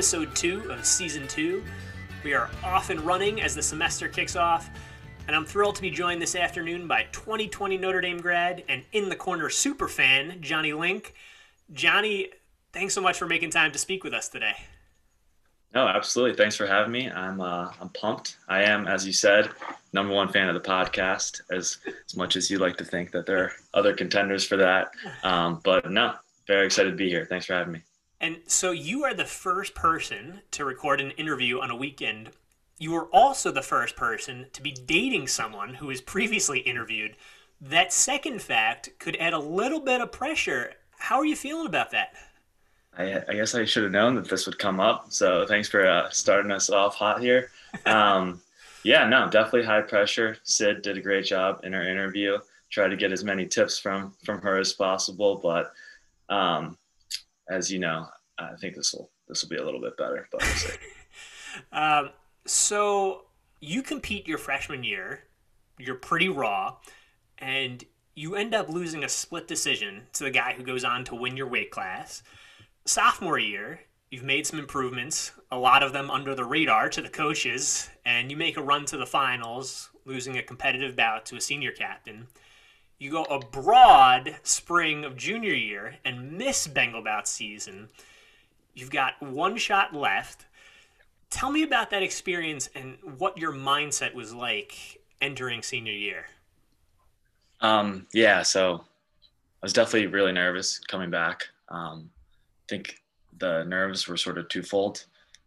episode two of season two. We are off and running as the semester kicks off, and I'm thrilled to be joined this afternoon by 2020 Notre Dame grad and in the corner super fan, Johnny Link. Johnny, thanks so much for making time to speak with us today. No, absolutely. Thanks for having me. I'm uh, I'm pumped. I am, as you said, number one fan of the podcast. As as much as you like to think that there are other contenders for that, um, but no, very excited to be here. Thanks for having me. And so you are the first person to record an interview on a weekend. You were also the first person to be dating someone who was previously interviewed. That second fact could add a little bit of pressure. How are you feeling about that? I, I guess I should have known that this would come up. So thanks for uh, starting us off hot here. Um, yeah, no, definitely high pressure. Sid did a great job in her interview. Tried to get as many tips from from her as possible, but um, as you know, I think this will this will be a little bit better, but we'll um, so you compete your freshman year. You're pretty raw, and you end up losing a split decision to the guy who goes on to win your weight class sophomore year, you've made some improvements, a lot of them under the radar to the coaches, and you make a run to the finals, losing a competitive bout to a senior captain. You go abroad spring of junior year and miss Bengal season. You've got one shot left. Tell me about that experience and what your mindset was like entering senior year. Um, yeah, so I was definitely really nervous coming back. Um, I think the nerves were sort of twofold.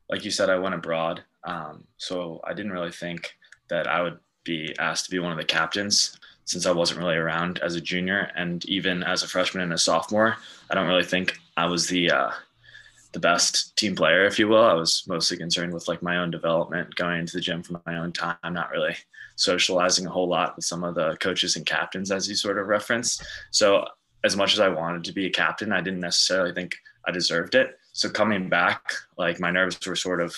Like you said, I went abroad, um, so I didn't really think that I would be asked to be one of the captains since I wasn't really around as a junior, and even as a freshman and a sophomore, I don't really think I was the uh, the best team player, if you will. I was mostly concerned with like my own development, going into the gym for my own time, not really socializing a whole lot with some of the coaches and captains, as you sort of referenced. So, as much as I wanted to be a captain, I didn't necessarily think I deserved it. So coming back, like my nerves were sort of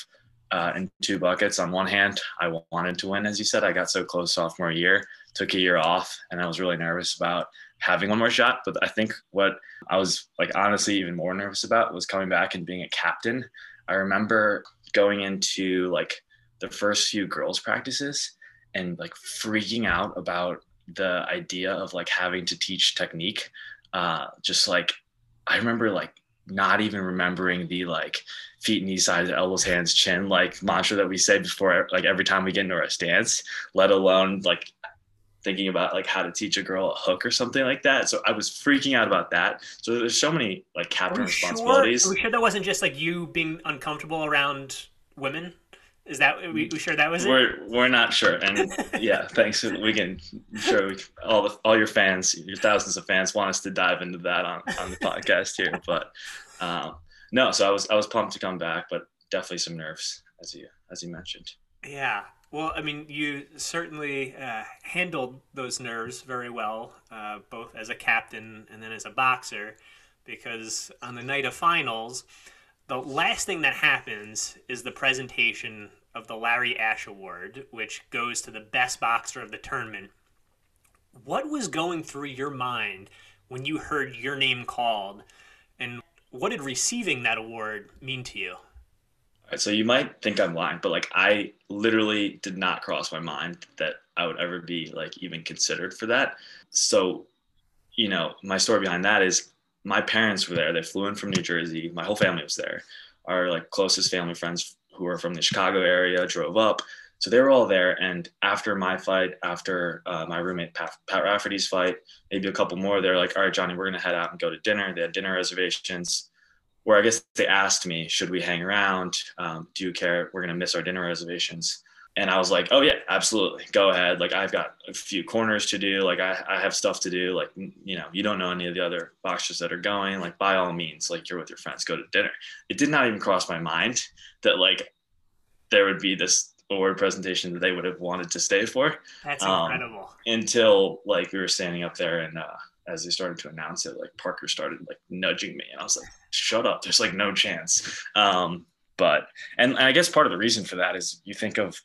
uh, in two buckets. On one hand, I wanted to win, as you said. I got so close sophomore year, took a year off, and I was really nervous about having one more shot. But I think what I was like honestly even more nervous about was coming back and being a captain. I remember going into like the first few girls practices and like freaking out about the idea of like having to teach technique. Uh, just like I remember like not even remembering the like feet, knees, sides, elbows, hands, chin like mantra that we say before like every time we get into our stance, let alone like thinking about like how to teach a girl a hook or something like that. So I was freaking out about that. So there's so many like captain responsibilities. Sure? Are we sure that wasn't just like you being uncomfortable around women? Is that we, we sure that was it? We're we're not sure, and yeah, thanks. We can I'm sure we, all the all your fans, your thousands of fans, want us to dive into that on on the podcast here, but um, no. So I was I was pumped to come back, but definitely some nerves, as you as you mentioned. Yeah. Well, I mean, you certainly uh, handled those nerves very well, uh, both as a captain and then as a boxer, because on the night of finals the last thing that happens is the presentation of the Larry Ash Award, which goes to the best boxer of the tournament. What was going through your mind when you heard your name called, and what did receiving that award mean to you? So you might think I'm lying, but like I literally did not cross my mind that I would ever be like even considered for that. So, you know, my story behind that is my parents were there. They flew in from New Jersey. My whole family was there. Our like closest family friends who are from the Chicago area drove up. So they were all there. And after my fight, after uh, my roommate Pat, Pat Rafferty's fight, maybe a couple more, they're like, all right, Johnny, we're going to head out and go to dinner. They had dinner reservations where I guess they asked me, should we hang around? Um, do you care? We're going to miss our dinner reservations and I was like, oh yeah, absolutely, go ahead. Like I've got a few corners to do. Like I, I have stuff to do. Like you know, you don't know any of the other boxers that are going. Like by all means, like you're with your friends, go to dinner. It did not even cross my mind that like there would be this award presentation that they would have wanted to stay for. That's um, incredible. Until like we were standing up there and uh, as they started to announce it, like Parker started like nudging me, and I was like, "Shut up! There's like no chance." Um, but and I guess part of the reason for that is you think of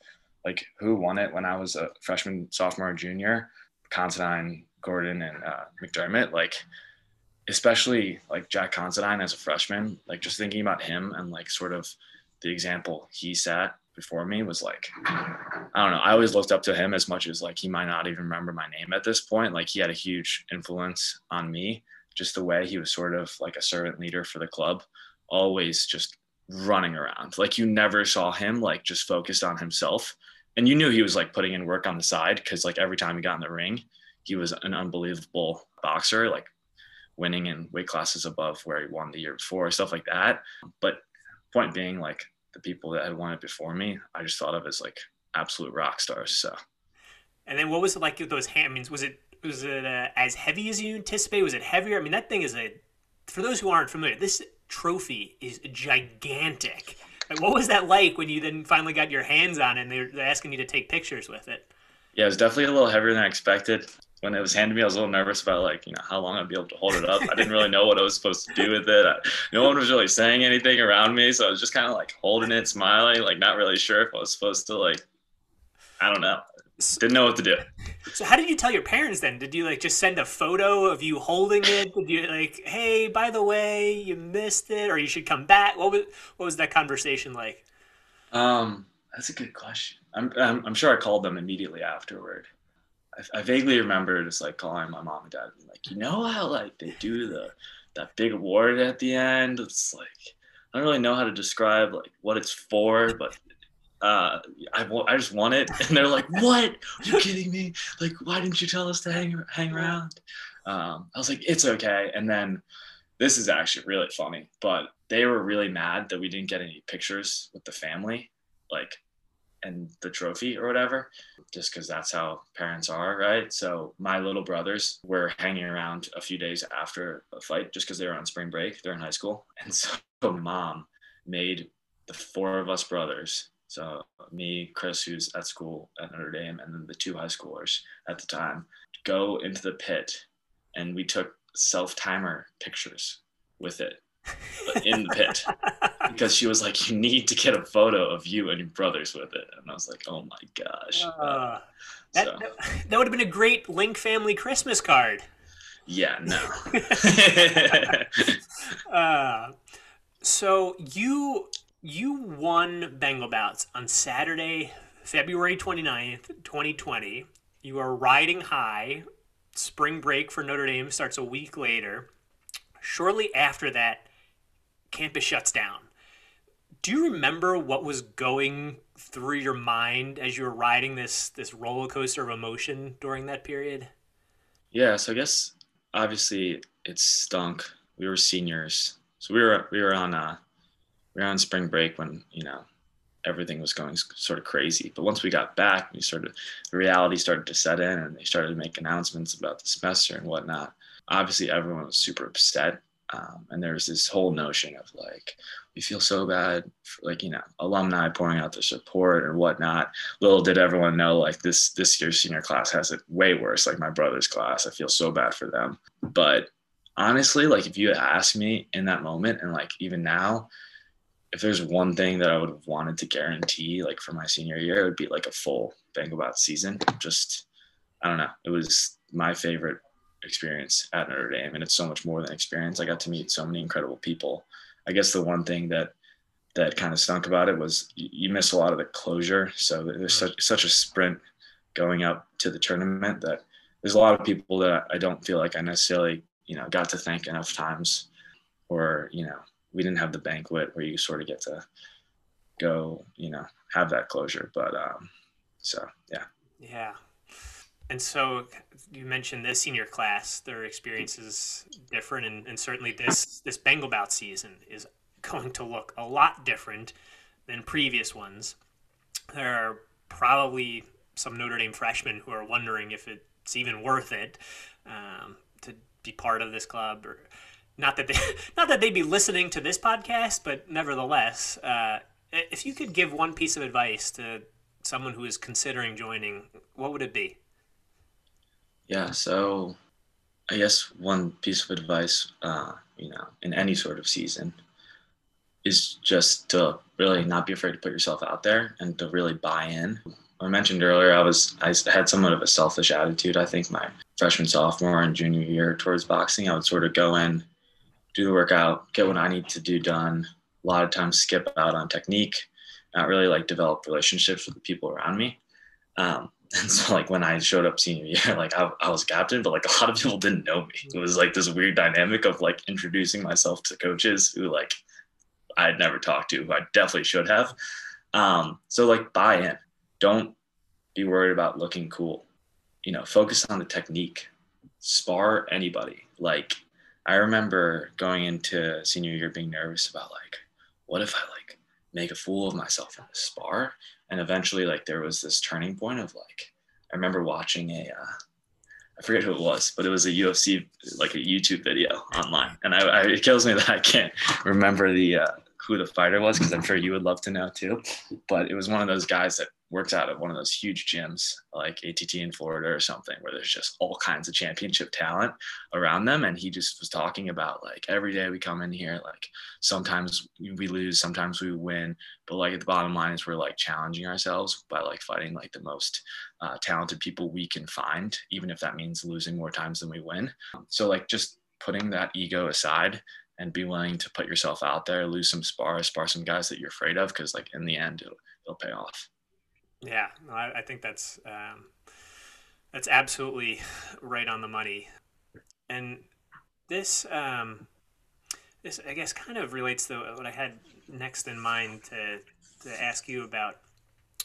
like who won it when I was a freshman, sophomore, junior, Considine, Gordon, and uh, McDermott. Like especially like Jack Considine as a freshman, like just thinking about him and like sort of the example he set before me was like, I don't know. I always looked up to him as much as like he might not even remember my name at this point. Like he had a huge influence on me, just the way he was sort of like a servant leader for the club, always just running around. Like you never saw him like just focused on himself. And you knew he was like putting in work on the side because like every time he got in the ring, he was an unbelievable boxer, like winning in weight classes above where he won the year before, stuff like that. But point being, like the people that had won it before me, I just thought of as like absolute rock stars. So. And then what was it like with those hand? was it was it uh, as heavy as you anticipated? Was it heavier? I mean, that thing is a. For those who aren't familiar, this trophy is gigantic. Like, what was that like when you then finally got your hands on it and they're, they're asking you to take pictures with it? Yeah, it was definitely a little heavier than I expected. When it was handed to me, I was a little nervous about like, you know, how long I'd be able to hold it up. I didn't really know what I was supposed to do with it. I, no one was really saying anything around me, so I was just kind of like holding it, smiling, like not really sure if I was supposed to like, I don't know. Didn't know what to do. So how did you tell your parents then? Did you like just send a photo of you holding it? Did you like, hey, by the way, you missed it, or you should come back? What was what was that conversation like? Um, that's a good question. I'm I'm, I'm sure I called them immediately afterward. I, I vaguely remember just like calling my mom and dad, and like, you know how like they do the that big award at the end. It's like I don't really know how to describe like what it's for, but uh, I, I just want it. And they're like, what? Are you kidding me? Like, why didn't you tell us to hang, hang around? Um, I was like, it's okay. And then this is actually really funny, but they were really mad that we didn't get any pictures with the family, like, and the trophy or whatever, just because that's how parents are, right? So my little brothers were hanging around a few days after the fight just because they were on spring break. They're in high school. And so mom made the four of us brothers so me, Chris, who's at school at Notre Dame, and then the two high schoolers at the time go into the pit, and we took self timer pictures with it in the pit because she was like, "You need to get a photo of you and your brothers with it," and I was like, "Oh my gosh." Uh, that, so. that would have been a great Link family Christmas card. Yeah, no. uh, so you you won Bengal Bouts on Saturday, February 29th, 2020. You are riding high. Spring break for Notre Dame starts a week later. Shortly after that, campus shuts down. Do you remember what was going through your mind as you were riding this this roller coaster of emotion during that period? Yeah, so I guess obviously it stunk. We were seniors, so we were we were on a we were on spring break when you know everything was going sort of crazy. But once we got back, we started the reality started to set in, and they started to make announcements about the semester and whatnot. Obviously, everyone was super upset, um, and there was this whole notion of like we feel so bad, for, like you know, alumni pouring out their support and whatnot. Little did everyone know, like this this year's senior class has it way worse. Like my brother's class, I feel so bad for them. But honestly, like if you ask me in that moment, and like even now if there's one thing that I would have wanted to guarantee, like for my senior year, it would be like a full Bengal season. Just, I don't know. It was my favorite experience at Notre Dame, and it's so much more than experience. I got to meet so many incredible people. I guess the one thing that that kind of stunk about it was you miss a lot of the closure. So there's such such a sprint going up to the tournament that there's a lot of people that I don't feel like I necessarily you know got to thank enough times, or you know we didn't have the banquet where you sort of get to go, you know, have that closure. But um, so yeah. Yeah. And so you mentioned this senior class, their experience is different, and, and certainly this this Bengal bout season is going to look a lot different than previous ones. There are probably some Notre Dame freshmen who are wondering if it's even worth it um, to be part of this club or not that they not that they'd be listening to this podcast, but nevertheless, uh, if you could give one piece of advice to someone who is considering joining, what would it be? Yeah, so I guess one piece of advice, uh, you know, in any sort of season, is just to really not be afraid to put yourself out there and to really buy in. I mentioned earlier, I was I had somewhat of a selfish attitude. I think my freshman, sophomore, and junior year towards boxing. I would sort of go in, do the workout, get what I need to do done. A lot of times skip out on technique, not really like develop relationships with the people around me. Um, and so like when I showed up senior year, like I, I was captain, but like a lot of people didn't know me. It was like this weird dynamic of like introducing myself to coaches who like I had never talked to, who I definitely should have. Um, so like buy in. Don't be worried about looking cool. You know, focus on the technique. Spar anybody. Like I remember going into senior year being nervous about like, what if I like make a fool of myself in the spar? And eventually, like there was this turning point of like, I remember watching a, uh, I forget who it was, but it was a UFC like a YouTube video online, and I, I it kills me that I can't remember the uh, who the fighter was because I'm sure you would love to know too. But it was one of those guys that works out at one of those huge gyms like ATT in Florida or something where there's just all kinds of championship talent around them. And he just was talking about like every day we come in here, like sometimes we lose, sometimes we win, but like at the bottom line is we're like challenging ourselves by like fighting like the most uh, talented people we can find, even if that means losing more times than we win. So like just putting that ego aside and be willing to put yourself out there, lose some spars, spar some guys that you're afraid of, because like in the end, it'll, it'll pay off. Yeah, no, I, I, think that's um, that's absolutely right on the money. And this um, this I guess kind of relates to what I had next in mind to to ask you about.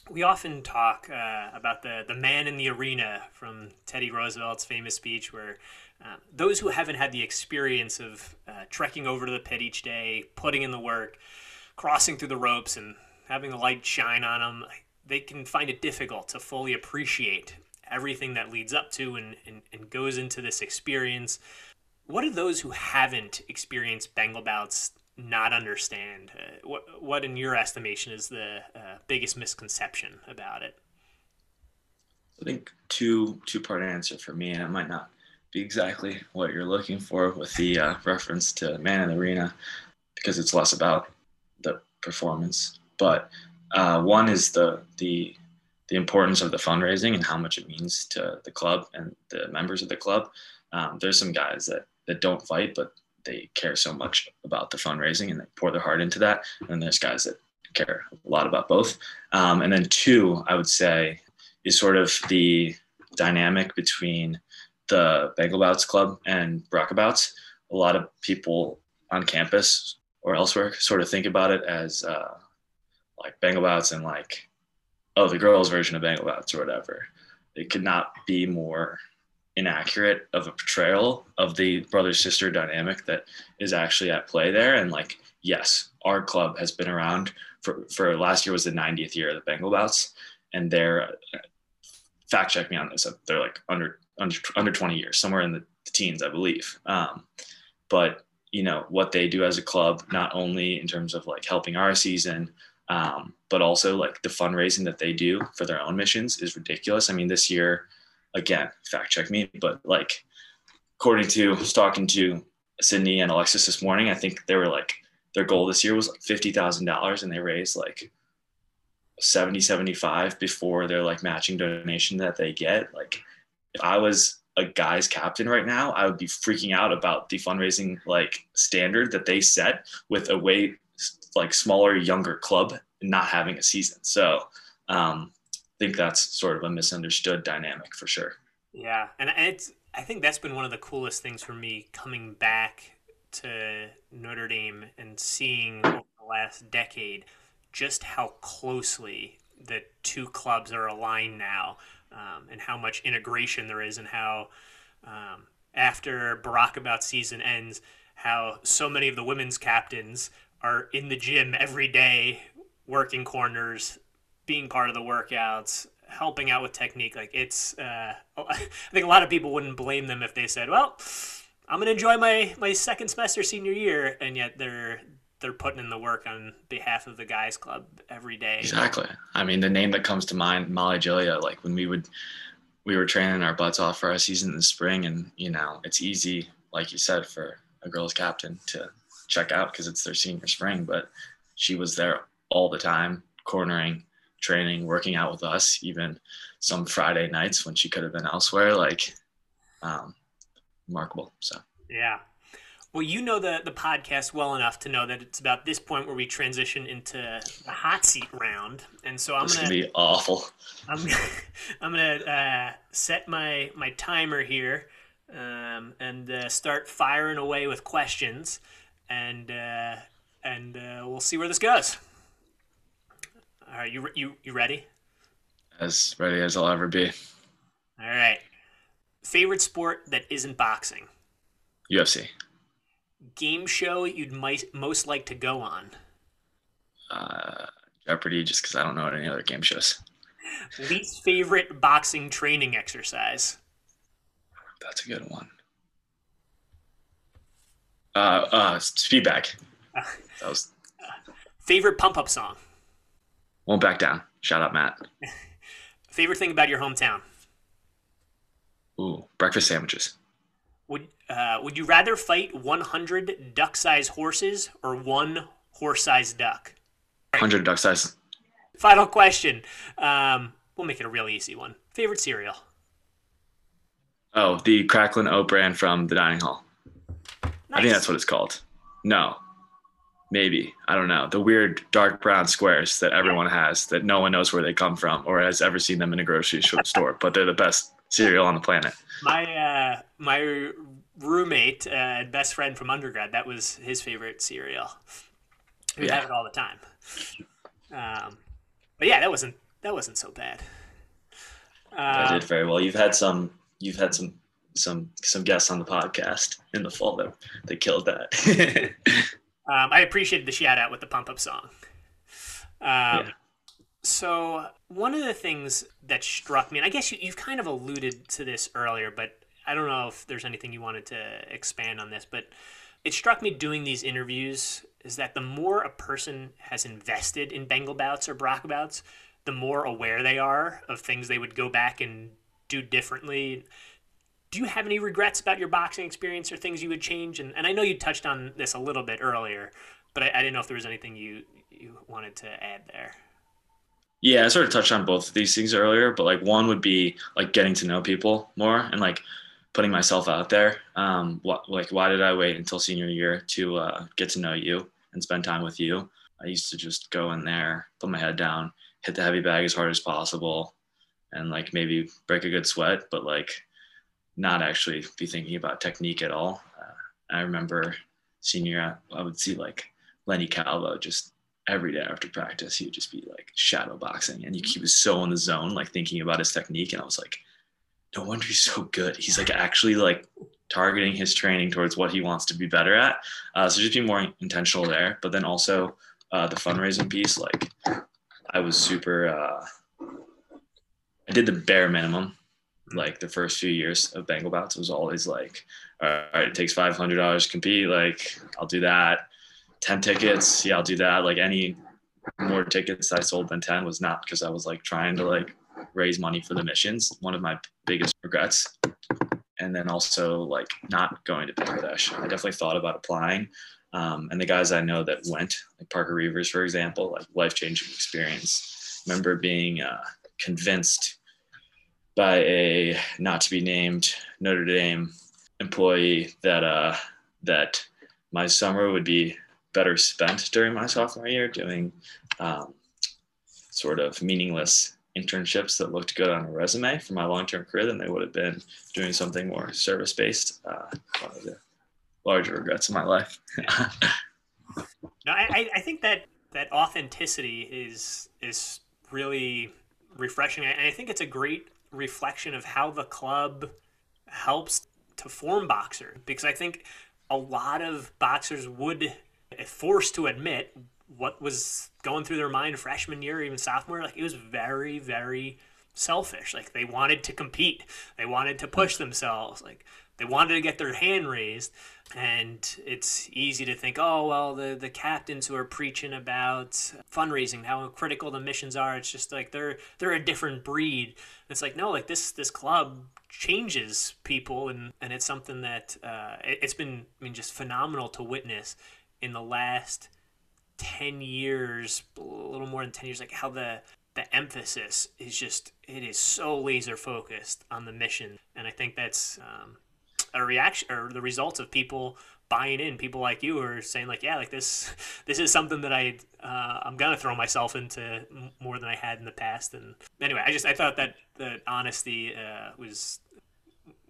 We often talk uh, about the the man in the arena from Teddy Roosevelt's famous speech, where uh, those who haven't had the experience of uh, trekking over to the pit each day, putting in the work, crossing through the ropes, and having the light shine on them, they can find it difficult to fully appreciate everything that leads up to and, and, and goes into this experience. What do those who haven't experienced Bengal bouts not understand? Uh, what, what, in your estimation, is the uh, biggest misconception about it? I think two two part answer for me, and it might not be exactly what you're looking for with the uh, reference to man in the arena, because it's less about the performance. But uh, one is the the the importance of the fundraising and how much it means to the club and the members of the club. Um, there's some guys that that don't fight, but they care so much about the fundraising and they pour their heart into that. And there's guys that care a lot about both. Um, and then two, I would say, is sort of the dynamic between the Bengalbouts Club and Bouts. A lot of people on campus or elsewhere sort of think about it as uh, like Bengal Bouts and like oh the girls version of Bengal Bouts or whatever. It could not be more inaccurate of a portrayal of the brother sister dynamic that is actually at play there. And like yes, our club has been around for for last year was the 90th year of the Bengal Bouts, and they're fact check me on this. They're like under under under 20 years, somewhere in the teens, I believe. Um, but you know what they do as a club, not only in terms of like helping our season, um, but also like the fundraising that they do for their own missions is ridiculous. I mean, this year, again, fact check me, but like according to talking to Sydney and Alexis this morning, I think they were like their goal this year was like fifty thousand dollars, and they raised like 70, 75 before their like matching donation that they get. Like, if I was a guy's captain right now, I would be freaking out about the fundraising like standard that they set with a way like smaller, younger club and not having a season. So um, I think that's sort of a misunderstood dynamic for sure. Yeah, and it's I think that's been one of the coolest things for me coming back to Notre Dame and seeing over the last decade just how closely the two clubs are aligned now, um, and how much integration there is, and how um, after Baraka Bouts season ends, how so many of the women's captains are in the gym every day, working corners, being part of the workouts, helping out with technique. Like it's, uh, I think a lot of people wouldn't blame them if they said, "Well, I'm gonna enjoy my my second semester senior year," and yet they're they're putting in the work on behalf of the guys club every day. Exactly. I mean, the name that comes to mind, Molly Julia. Like when we would we were training our butts off for our season in the spring, and you know, it's easy, like you said, for a girls captain to check out because it's their senior spring, but she was there all the time, cornering, training, working out with us, even some Friday nights when she could have been elsewhere. Like, um, remarkable. So yeah. Well, you know the the podcast well enough to know that it's about this point where we transition into the hot seat round, and so I'm this gonna be awful. I'm I'm gonna uh, set my my timer here, um, and uh, start firing away with questions, and uh, and uh, we'll see where this goes. All right, you you you ready? As ready as I'll ever be. All right. Favorite sport that isn't boxing? UFC. Game show you'd might, most like to go on? Uh, Jeopardy, just because I don't know any other game shows. Least favorite boxing training exercise? That's a good one. Uh, uh, feedback. That was Favorite pump up song? won't back down. Shout out Matt. Favorite thing about your hometown? Ooh, breakfast sandwiches. Would uh, would you rather fight 100 duck-sized horses or one horse-sized duck? Hundred duck-sized. Final question. Um, we'll make it a real easy one. Favorite cereal? Oh, the Cracklin Oat Bran from the dining hall. Nice. I think that's what it's called. No, maybe I don't know. The weird dark brown squares that everyone has that no one knows where they come from or has ever seen them in a grocery store, but they're the best cereal on the planet. My uh, my roommate uh, and best friend from undergrad. That was his favorite cereal. We'd Yeah. have it all the time. Um, but yeah, that wasn't that wasn't so bad. I Um, did very well. You've had some. You've had some some some guests on the podcast in the fall that they killed that. Um, I appreciated the shout out with the pump up song. Um, So, one of the things that struck me, and I guess you, you've kind of alluded to this earlier, but I don't know if there's anything you wanted to expand on this, but it struck me doing these interviews is that the more a person has invested in Bengal bouts or Baraka bouts, the more aware they are of things they would go back and do differently. Do you have any regrets about your boxing experience or things you would change? And, and I know you touched on this a little bit earlier, but I, I didn't know if there was anything you you wanted to add there. yeah, I sort of touched on both of these things earlier, but like one would be like getting to know people more and like putting myself out there. Um, what like why did I wait until senior year to uh, get to know you and spend time with you? I used to just go in there, put my head down, hit the heavy bag as hard as possible, and like maybe break a good sweat, but like not actually be thinking about technique at all. Uh, I remember senior, I would see like Lenny Calvo just every day after practice. He would just be like shadow boxing, and he was so in the zone, like thinking about his technique. And I was like, no wonder he's so good. He's like actually like targeting his training towards what he wants to be better at. Uh, so just be more intentional there. But then also uh, the fundraising piece, like I was super. Uh, I did the bare minimum like the first few years of Bengal bouts was always like, all right, it takes five hundred dollars to compete. Like, I'll do that. Ten tickets, yeah, I'll do that. Like any more tickets I sold than ten was not because I was like trying to like raise money for the missions. One of my biggest regrets. And then also like not going to Bangladesh. I definitely thought about applying. Um, and the guys I know that went, like Parker Reavers, for example, like life changing experience. Remember being uh, convinced by a not to be named Notre Dame employee that uh, that my summer would be better spent during my sophomore year doing um, sort of meaningless internships that looked good on a resume for my long-term career than they would have been doing something more service-based. Uh, one of the larger regrets of my life. No, I, I- think that that authenticity is is really refreshing, and I think it's a great reflection of how the club helps to form boxer. Because I think a lot of boxers would, if forced to admit what was going through their mind freshman year, even sophomore, like it was very, very selfish. Like they wanted to compete, they wanted to push themselves, like they wanted to get their hand raised. And it's easy to think, oh well, the the captains who are preaching about fundraising, how critical the missions are. It's just like they're they're a different breed. It's like no, like this this club changes people, and and it's something that uh, it, it's been I mean just phenomenal to witness in the last 10 years a little more than 10 years like how the the emphasis is just it is so laser focused on the mission, and I think that's um, a reaction or the results of people buying in. People like you are saying like yeah like this this is something that i uh, i'm gonna throw myself into more than i had in the past. And anyway i just i thought that the honesty uh, was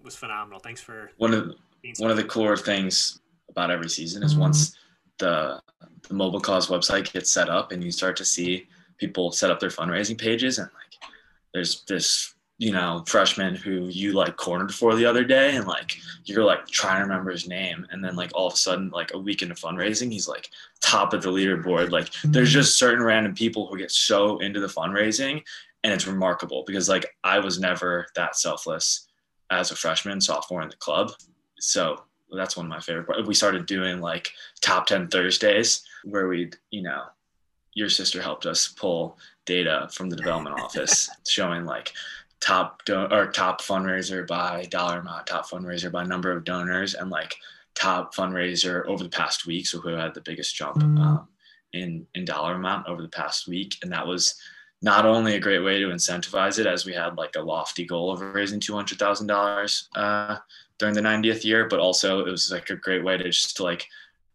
was phenomenal. Thanks for one of one of the core things about every season is once the the MobileCause website gets set up and you start to see people set up their fundraising pages and like there's this you know freshman who you like cornered for the other day and like you're like trying to remember his name and then like all of a sudden like a week into fundraising he's like top of the leaderboard. Like there's mm-hmm. just certain random people who get so into the fundraising and it's remarkable because like i was never that selfless as a freshman sophomore in the club. So that's one of my favorite parts. we started doing like top 10 thursdays where we'd you know your sister helped us pull data from the development office showing like top do- or top fundraiser by dollar amount, top fundraiser by number of donors, and like top fundraiser over the past week. So who had the biggest jump mm. um, in in dollar amount over the past week, and that was not only a great way to incentivize it, as we had like a lofty goal of raising two hundred thousand uh, dollars during the 90th year, but also it was like a great way to just to like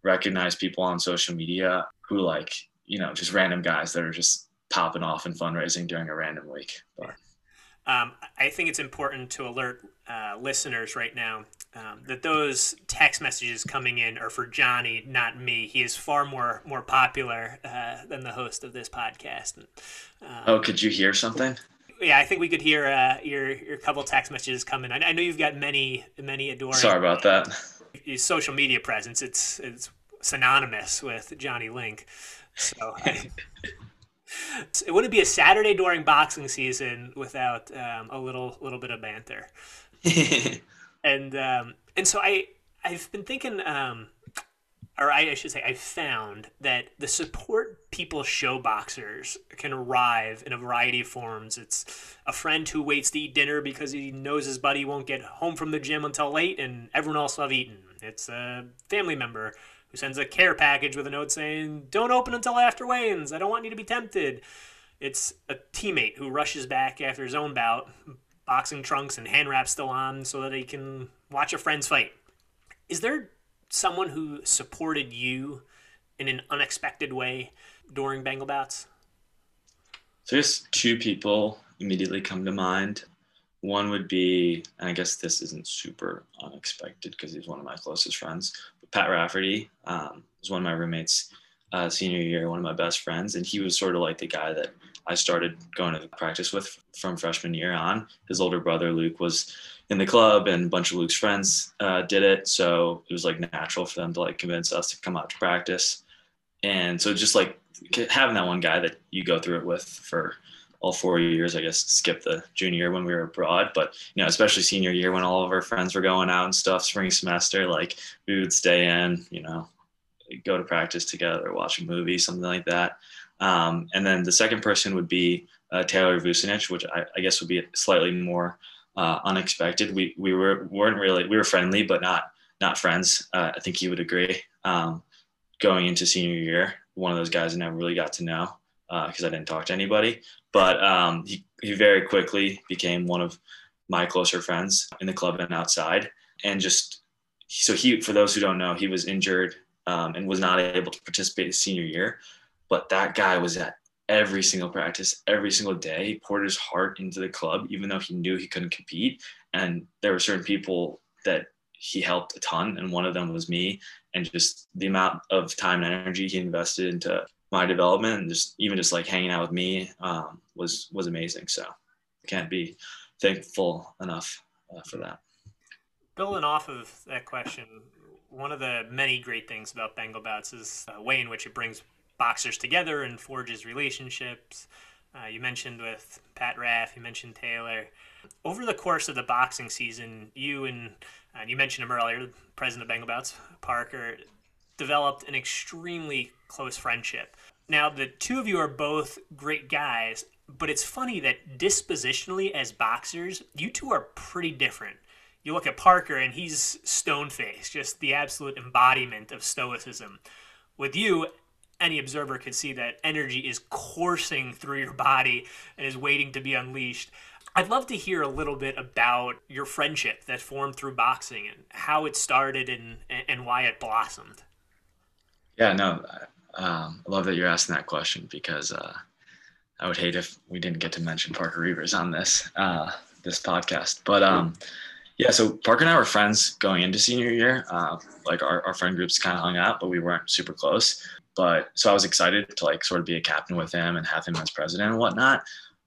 recognize people on social media who like you know just random guys that are just popping off and fundraising during a random week. But. Um, I think it's important to alert uh, listeners right now um, that those text messages coming in are for Johnny, not me. He is far more more popular uh, than the host of this podcast. And, um, oh, could you hear something? Yeah, I think we could hear uh, your your couple text messages coming. I, I know you've got many many adoring. Sorry about that. Your social media presence. It's it's synonymous with Johnny Link. So. I, it wouldn't be a Saturday during boxing season without um, a little little bit of banter. and um, and so I I've been thinking, um, or I, I should say, I found that the support people show boxers can arrive in a variety of forms. It's a friend who waits to eat dinner because he knows his buddy won't get home from the gym until late, and everyone else will have eaten. It's a family member who sends a care package with a note saying, Don't open until after weigh-ins. I don't want you to be tempted. It's a teammate who rushes back after his own bout, boxing trunks and hand wraps still on, so that he can watch a friend's fight. Is there someone who supported you in an unexpected way during Bengal bouts? There's two people immediately come to mind. One would be, and I guess this isn't super unexpected because he's one of my closest friends, but Pat Rafferty um, was one of my roommates uh, senior year, one of my best friends, and he was sort of like the guy that I started going to practice with from freshman year on. His older brother Luke was in the club, and a bunch of Luke's friends uh, did it, so it was like natural for them to like convince us to come out to practice. And so just like having that one guy that you go through it with for all four years, I guess, skip the junior year when we were abroad, but you know, especially senior year when all of our friends were going out and stuff, spring semester, like we would stay in, you know, go to practice together, watch a movie, something like that. Um, and then the second person would be uh, Taylor Vucinich, which I, I, guess would be slightly more uh, unexpected. We we were weren't really we were friendly, but not not friends. Uh, I think he would agree. Um, going into senior year, one of those guys I never really got to know because uh, I didn't talk to anybody. But um, he, he very quickly became one of my closer friends in the club and outside. And just so he, for those who don't know, he was injured um, and was not able to participate his senior year. But that guy was at every single practice, every single day. He poured his heart into the club, even though he knew he couldn't compete. And there were certain people that he helped a ton, and one of them was me. And just the amount of time and energy he invested into my development and just even just like hanging out with me um, was was amazing. So can't be thankful enough uh, for that. Building off of that question, one of the many great things about Bengal Bouts is the way in which it brings boxers together and forges relationships. Uh, you mentioned with Pat Raff, you mentioned Taylor. Over the course of the boxing season, you and uh, you mentioned him earlier, the president of Bengal Bouts, Parker, developed an extremely close friendship. Now, the two of you are both great guys, but it's funny that dispositionally, as boxers, you two are pretty different. You look at Parker, and he's stone faced, just the absolute embodiment of stoicism. With you, any observer could see that energy is coursing through your body and is waiting to be unleashed. I'd love to hear a little bit about your friendship that formed through boxing and how it started and and why it blossomed. Yeah, no, um, I love that you're asking that question because uh, I would hate if we didn't get to mention Parker Reavers on this uh, this podcast. But um, yeah, so Parker and I were friends going into senior year. Uh, like our, our friend groups kind of hung out, but we weren't super close. But so I was excited to like sort of be a captain with him and have him as president and whatnot.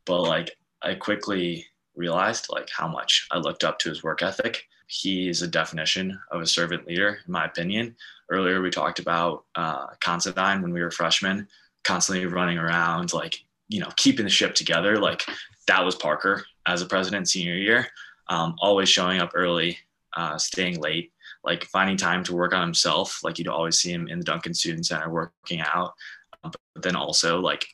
But like I quickly realized like how much I looked up to his work ethic. He is a definition of a servant leader, in my opinion. Earlier, we talked about uh, Considine when we were freshmen, constantly running around, like, you know, keeping the ship together. Like, that was Parker as a president senior year, um, always showing up early, uh, staying late, like finding time to work on himself. Like, you'd always see him in the Duncan Student Center working out, but then also, like,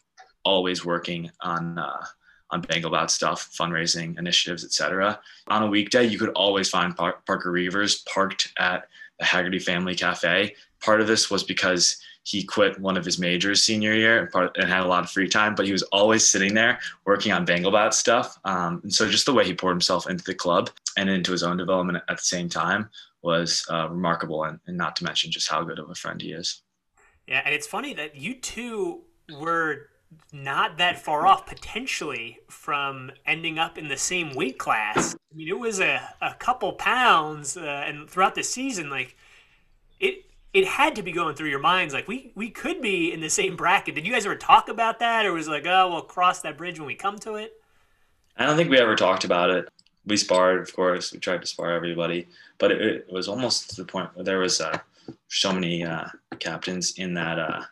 always working on, uh, on Bengal Bout stuff, fundraising initiatives, etc. On a weekday, you could always find Par- Parker Reavers parked at the Haggerty Family Cafe. Part of this was because he quit one of his majors senior year and, part, and had a lot of free time, but he was always sitting there working on Bengal Bout stuff. Um, and so just the way he poured himself into the club and into his own development at the same time was uh, remarkable, and, and not to mention just how good of a friend he is. Yeah, and it's funny that you two were not that far off potentially from ending up in the same weight class. I mean, it was a, a couple pounds, uh, and throughout the season, like it it had to be going through your minds, like we we could be in the same bracket. Did you guys ever talk about that, or was like, oh, we'll cross that bridge when we come to it? I don't think we ever talked about it. We sparred, of course. We tried to spar everybody, but it, it was almost to the point where there was uh, so many uh, captains in that uh,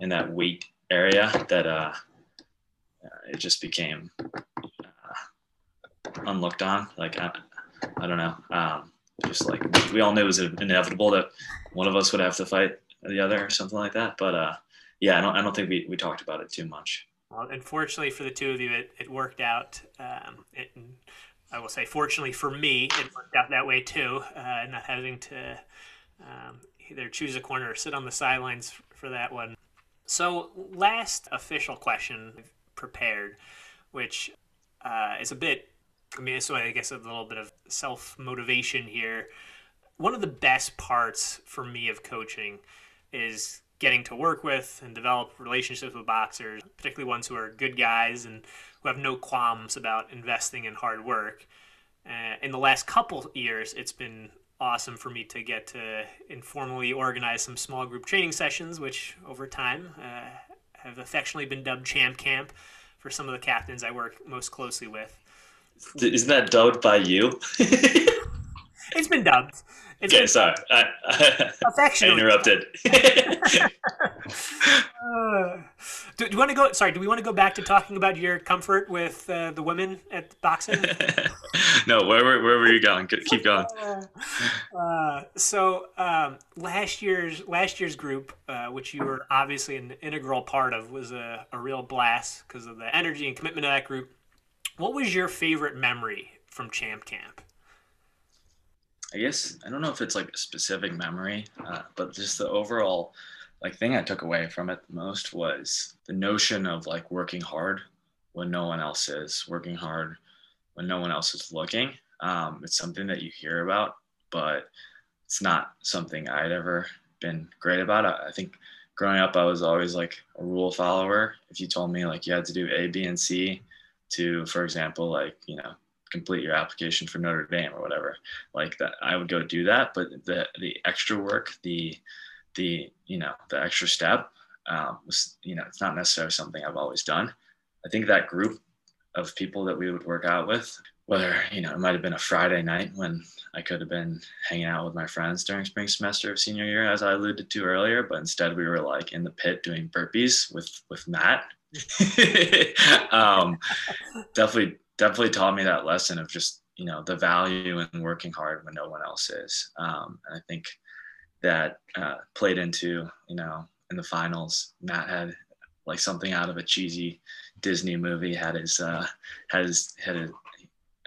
in that weight area that uh, it just became uh, unlooked on. Like I, I don't know, um, just like we all knew it was inevitable that one of us would have to fight the other or something like that. But uh, yeah, I don't I don't think we, we talked about it too much. Well, unfortunately for the two of you, it, it worked out. Um, it, I will say, fortunately for me, it worked out that way too. Uh, not having to um, either choose a corner or sit on the sidelines for that one. So, last official question prepared, which uh, is a bit, I mean, so I guess a little bit of self motivation here. One of the best parts for me of coaching is getting to work with and develop relationships with boxers, particularly ones who are good guys and who have no qualms about investing in hard work. Uh, in the last couple years, it's been awesome for me to get to informally organize some small group training sessions, which over time uh, have affectionately been dubbed Champ Camp for some of the captains I work most closely with. Isn't that dubbed by you? it's been dubbed. It's okay, sorry. I, I, affectionately. I interrupted. uh, do, do, you want to go? Sorry, do we want to go back to talking about your comfort with uh, the women at boxing? no, where, where, where were you going? Keep going. Uh, so um, last year's last year's group, uh, which you were obviously an integral part of, was a, a real blast because of the energy and commitment of that group. What was your favorite memory from Champ Camp? I guess I don't know if it's like a specific memory, uh, but just the overall like thing I took away from it the most was the notion of like working hard when no one else is, working hard when no one else is looking. Um, it's something that you hear about, but it's not something I'd ever been great about. I, I think growing up, I was always like a rule follower. If you told me like you had to do A, B, and C to, for example, like, you know, complete your application for Notre Dame or whatever like that I would go do that but the the extra work the the you know the extra step um, was you know it's not necessarily something I've always done. I think that group of people that we would work out with whether you know it might have been a Friday night when I could have been hanging out with my friends during spring semester of senior year as I alluded to earlier but instead we were like in the pit doing burpees with with Matt. Um, definitely definitely taught me that lesson of just you know the value in working hard when no one else is. Um, and i think that uh, played into you know in the finals matt had like something out of a cheesy disney movie had his uh had his had a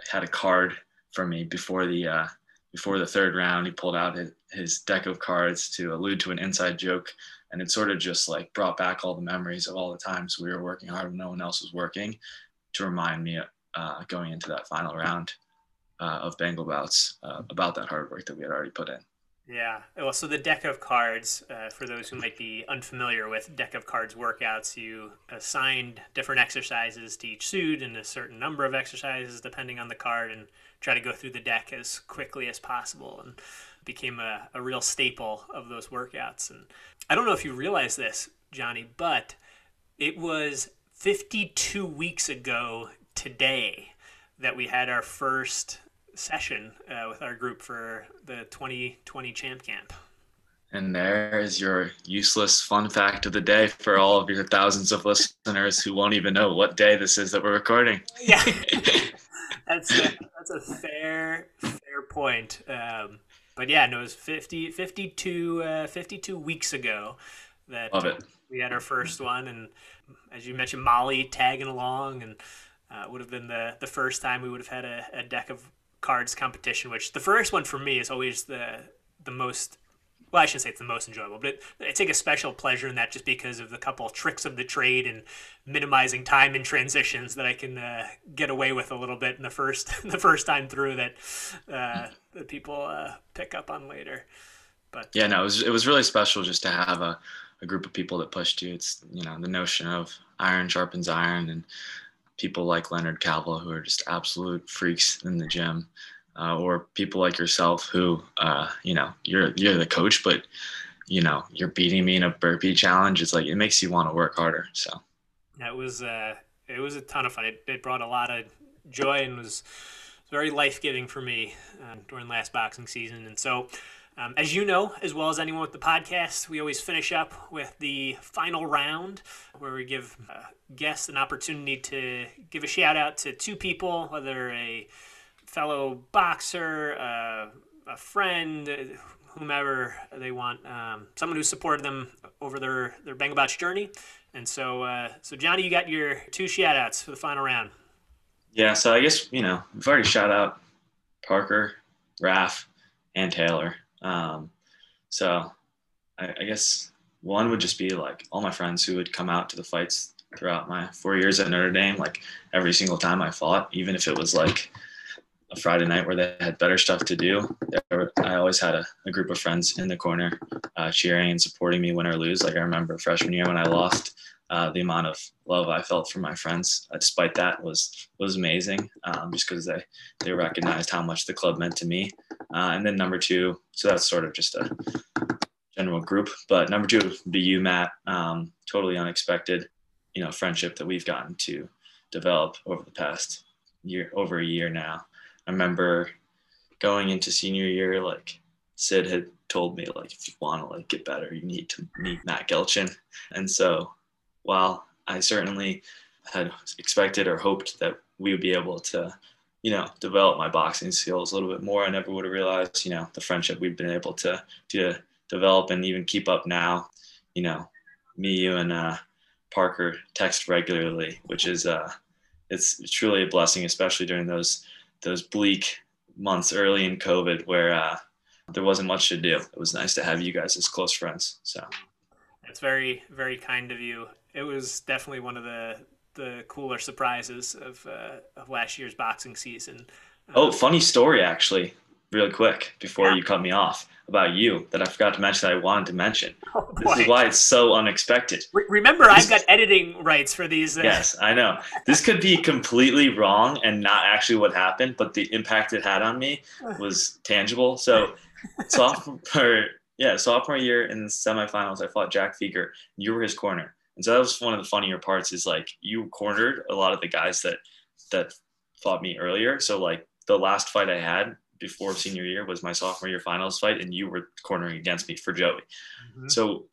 had a card for me before the uh before the third round. He pulled out his, his deck of cards to allude to an inside joke. And it sort of just like brought back all the memories of all the times we were working hard when no one else was working to remind me uh, going into that final round uh, of Bengal bouts uh, about that hard work that we had already put in. Yeah. Well, so the deck of cards, uh, for those who might be unfamiliar with deck of cards workouts, you assigned different exercises to each suit and a certain number of exercises depending on the card and try to go through the deck as quickly as possible and became a, a real staple of those workouts. And I don't know if you realize this, Johnny, but it was 52 weeks ago today that we had our first session uh, with our group for the 2020 Champ Camp. And there is your useless fun fact of the day for all of your thousands of listeners who won't even know what day this is that we're recording. Yeah, that's a, that's a fair fair point. Um, but yeah, no, it was 50, 52, uh, 52 weeks ago that we had our first one, and as you mentioned, Molly tagging along, and uh, would have been the the first time we would have had a, a deck of cards competition, which the first one for me is always the the most. Well, I shouldn't say it's the most enjoyable, but it, I take a special pleasure in that just because of the couple of tricks of the trade and minimizing time in transitions that I can uh, get away with a little bit in the first the first time through that uh, that people uh, pick up on later. But yeah, no, it was it was really special just to have a, a group of people that pushed you. It's you know the notion of iron sharpens iron, and people like Leonard Calvel who are just absolute freaks in the gym, uh, or people like yourself who, uh, you know, you're you're the coach, but you know you're beating me in a burpee challenge. It's like it makes you want to work harder. So that was uh, it was a ton of fun. It, it brought a lot of joy and was very life giving for me uh, during last boxing season. And so. Um, as you know, as well as anyone with the podcast, we always finish up with the final round where we give uh, guests an opportunity to give a shout out to two people, whether a fellow boxer, uh, a friend, whomever they want, um, someone who supported them over their, their Bengal journey. And so, uh, so Johnny, you got your two shout outs for the final round. Yeah, so I guess, you know, we've already shout out Parker, Raf, and Taylor. Um, so I, I, guess one would just be like all my friends who would come out to the fights throughout my four years at Notre Dame. Like every single time I fought, even if it was like a Friday night where they had better stuff to do, were, I always had a, a, group of friends in the corner uh, cheering and supporting me win or lose. Like I remember freshman year when I lost. Uh, the amount of love I felt from my friends, uh, despite that, was was amazing. Um, just because they they recognized how much the club meant to me. Uh, and then number two, so that's sort of just a general group. But number two would be you, Matt. Um, totally unexpected, you know, friendship that we've gotten to develop over the past year, over a year now. I remember going into senior year, like Sid had told me, like if you want to like get better, you need to meet Matt Gelchin. And so, while I certainly had expected or hoped that we would be able to you know, develop my boxing skills a little bit more. I never would have realized, you know, the friendship we've been able to to develop and even keep up now. You know, me, you, and uh, Parker text regularly, which is uh, it's truly a blessing, especially during those those bleak months early in COVID where uh, there wasn't much to do. It was nice to have you guys as close friends. So it's very very kind of you. It was definitely one of the the cooler surprises of, uh, of last year's boxing season. oh, um, funny story actually, really quick before yeah. you cut me off about you that I forgot to mention that I wanted to mention. Oh, this is why it's so unexpected. Re- remember, this I've got editing rights for these. Uh... Yes, I know. This could be completely wrong and not actually what happened, but the impact it had on me was tangible. So, sophomore, yeah, sophomore year in the semifinals, I fought Jack Feger. You were his corner and so that was one of the funnier parts is like you cornered a lot of the guys that that fought me earlier. So like the last fight I had before senior year was my sophomore year finals fight, and you were cornering against me for Joey. Mm-hmm. So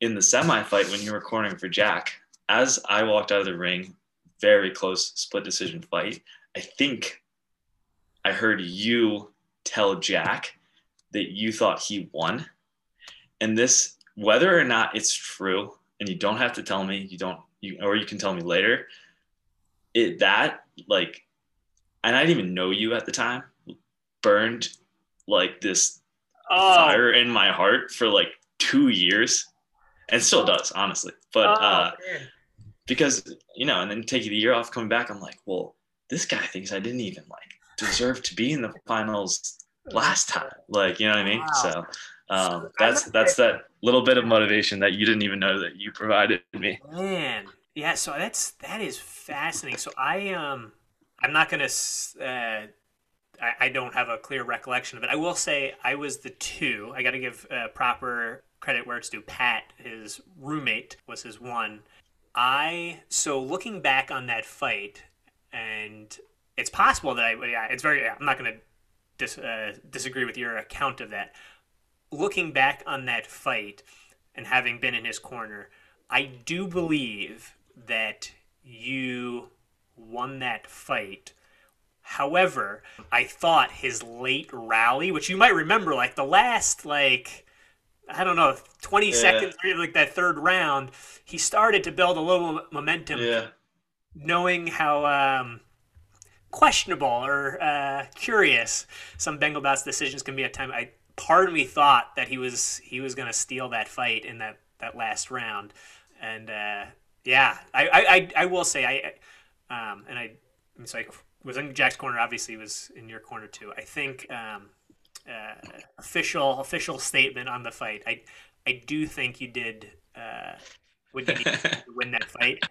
in the semi fight, when you were cornering for Jack, as I walked out of the ring, very close split decision fight, I think I heard you tell Jack that you thought he won. And this, whether or not it's true, and you don't have to tell me you don't you or you can tell me later it that like and i didn't even know you at the time burned like this oh. fire in my heart for like two years and still does, honestly. But Oh, uh, man. because you know, and then taking the year off, coming back, I'm like, well, this guy thinks I didn't even like deserve to be in the finals last time. Like, you know what I mean? Wow. So So, um, that's that's that little bit of motivation that you didn't even know that you provided me. Man, yeah. So that's that is fascinating. So I um, I'm not gonna. Uh, I, I don't have a clear recollection of it. I will say I was the two. I got to give uh, proper credit where it's due. Pat, his roommate, was his one. I so looking back on that fight, and it's possible that I. Yeah, it's very. I'm not gonna dis, uh, disagree with your account of that. Looking back on that fight and having been in his corner, I do believe that you won that fight. However, I thought his late rally, which you might remember, like the last, like, I don't know, 20 Yeah. seconds, like that third round, he started to build a little momentum, Yeah. knowing how um, questionable or uh, curious some Bengal Bouts decisions can be at times. I part of me thought that he was he was going to steal that fight in that that last round, and uh, yeah, I, I I will say I um, and I it's like was in Jack's corner. Obviously, was in your corner too. I think um, uh, official official statement on the fight. I I do think you did uh, you win that fight,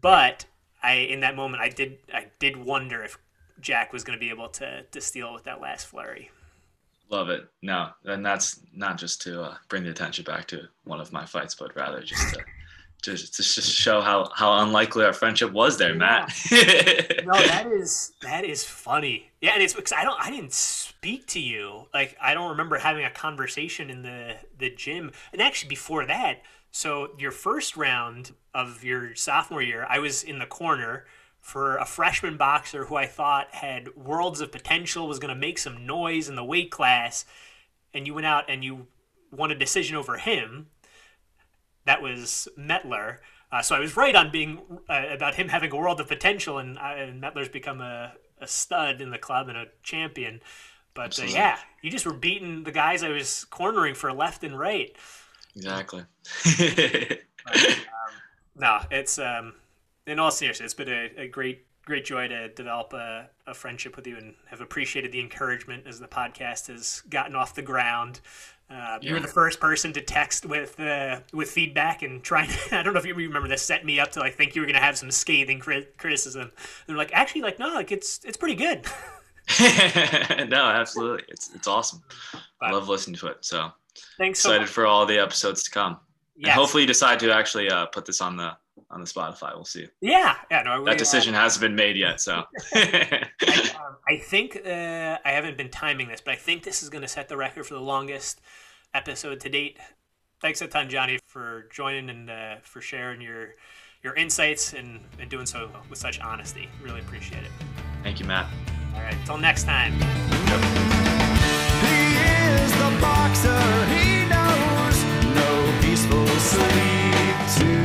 but I in that moment I did I did wonder if Jack was going to be able to to steal with that last flurry. Love it. No, and that's not just to uh, bring the attention back to one of my fights, but rather just to just to just show how how unlikely our friendship was there, Matt. No, that is that is funny. Yeah, and it's because I don't I didn't speak to you. Like I don't remember having a conversation in the the gym. And actually before that, so your first round of your sophomore year, I was in the corner for a freshman boxer who I thought had worlds of potential, was going to make some noise in the weight class, and you went out and you won a decision over him. That was Metler. Uh, so I was right on being uh, about him having a world of potential, and, uh, and Metler's become a, a stud in the club and a champion. But uh, yeah, you just were beating the guys I was cornering for left and right. exactly. No, it's um, in all seriousness, it's been a, a great, great joy to develop a, a friendship with you, and have appreciated the encouragement as the podcast has gotten off the ground. Uh, You were the first person to text with uh, with feedback and trying. I don't know if you remember this. Set me up to like think you were going to have some scathing cri- criticism. And they're like, actually, like no, like it's it's pretty good. no, absolutely. It's it's awesome. I love listening to it. So Thanks so excited much. for all the episodes to come. And hopefully you decide to actually uh, put this on the on the Spotify. We'll see. Yeah, yeah. No, that decision uh, hasn't been made yet. So I, um, I, think uh, I haven't been timing this, but I think this is going to set the record for the longest episode to date. Thanks a ton, Johnny, for joining and uh, for sharing your your insights and, and doing so with such honesty. Really appreciate it. Thank you, Matt. All right, till next time. He is the boxer. He knows no peaceful sleep.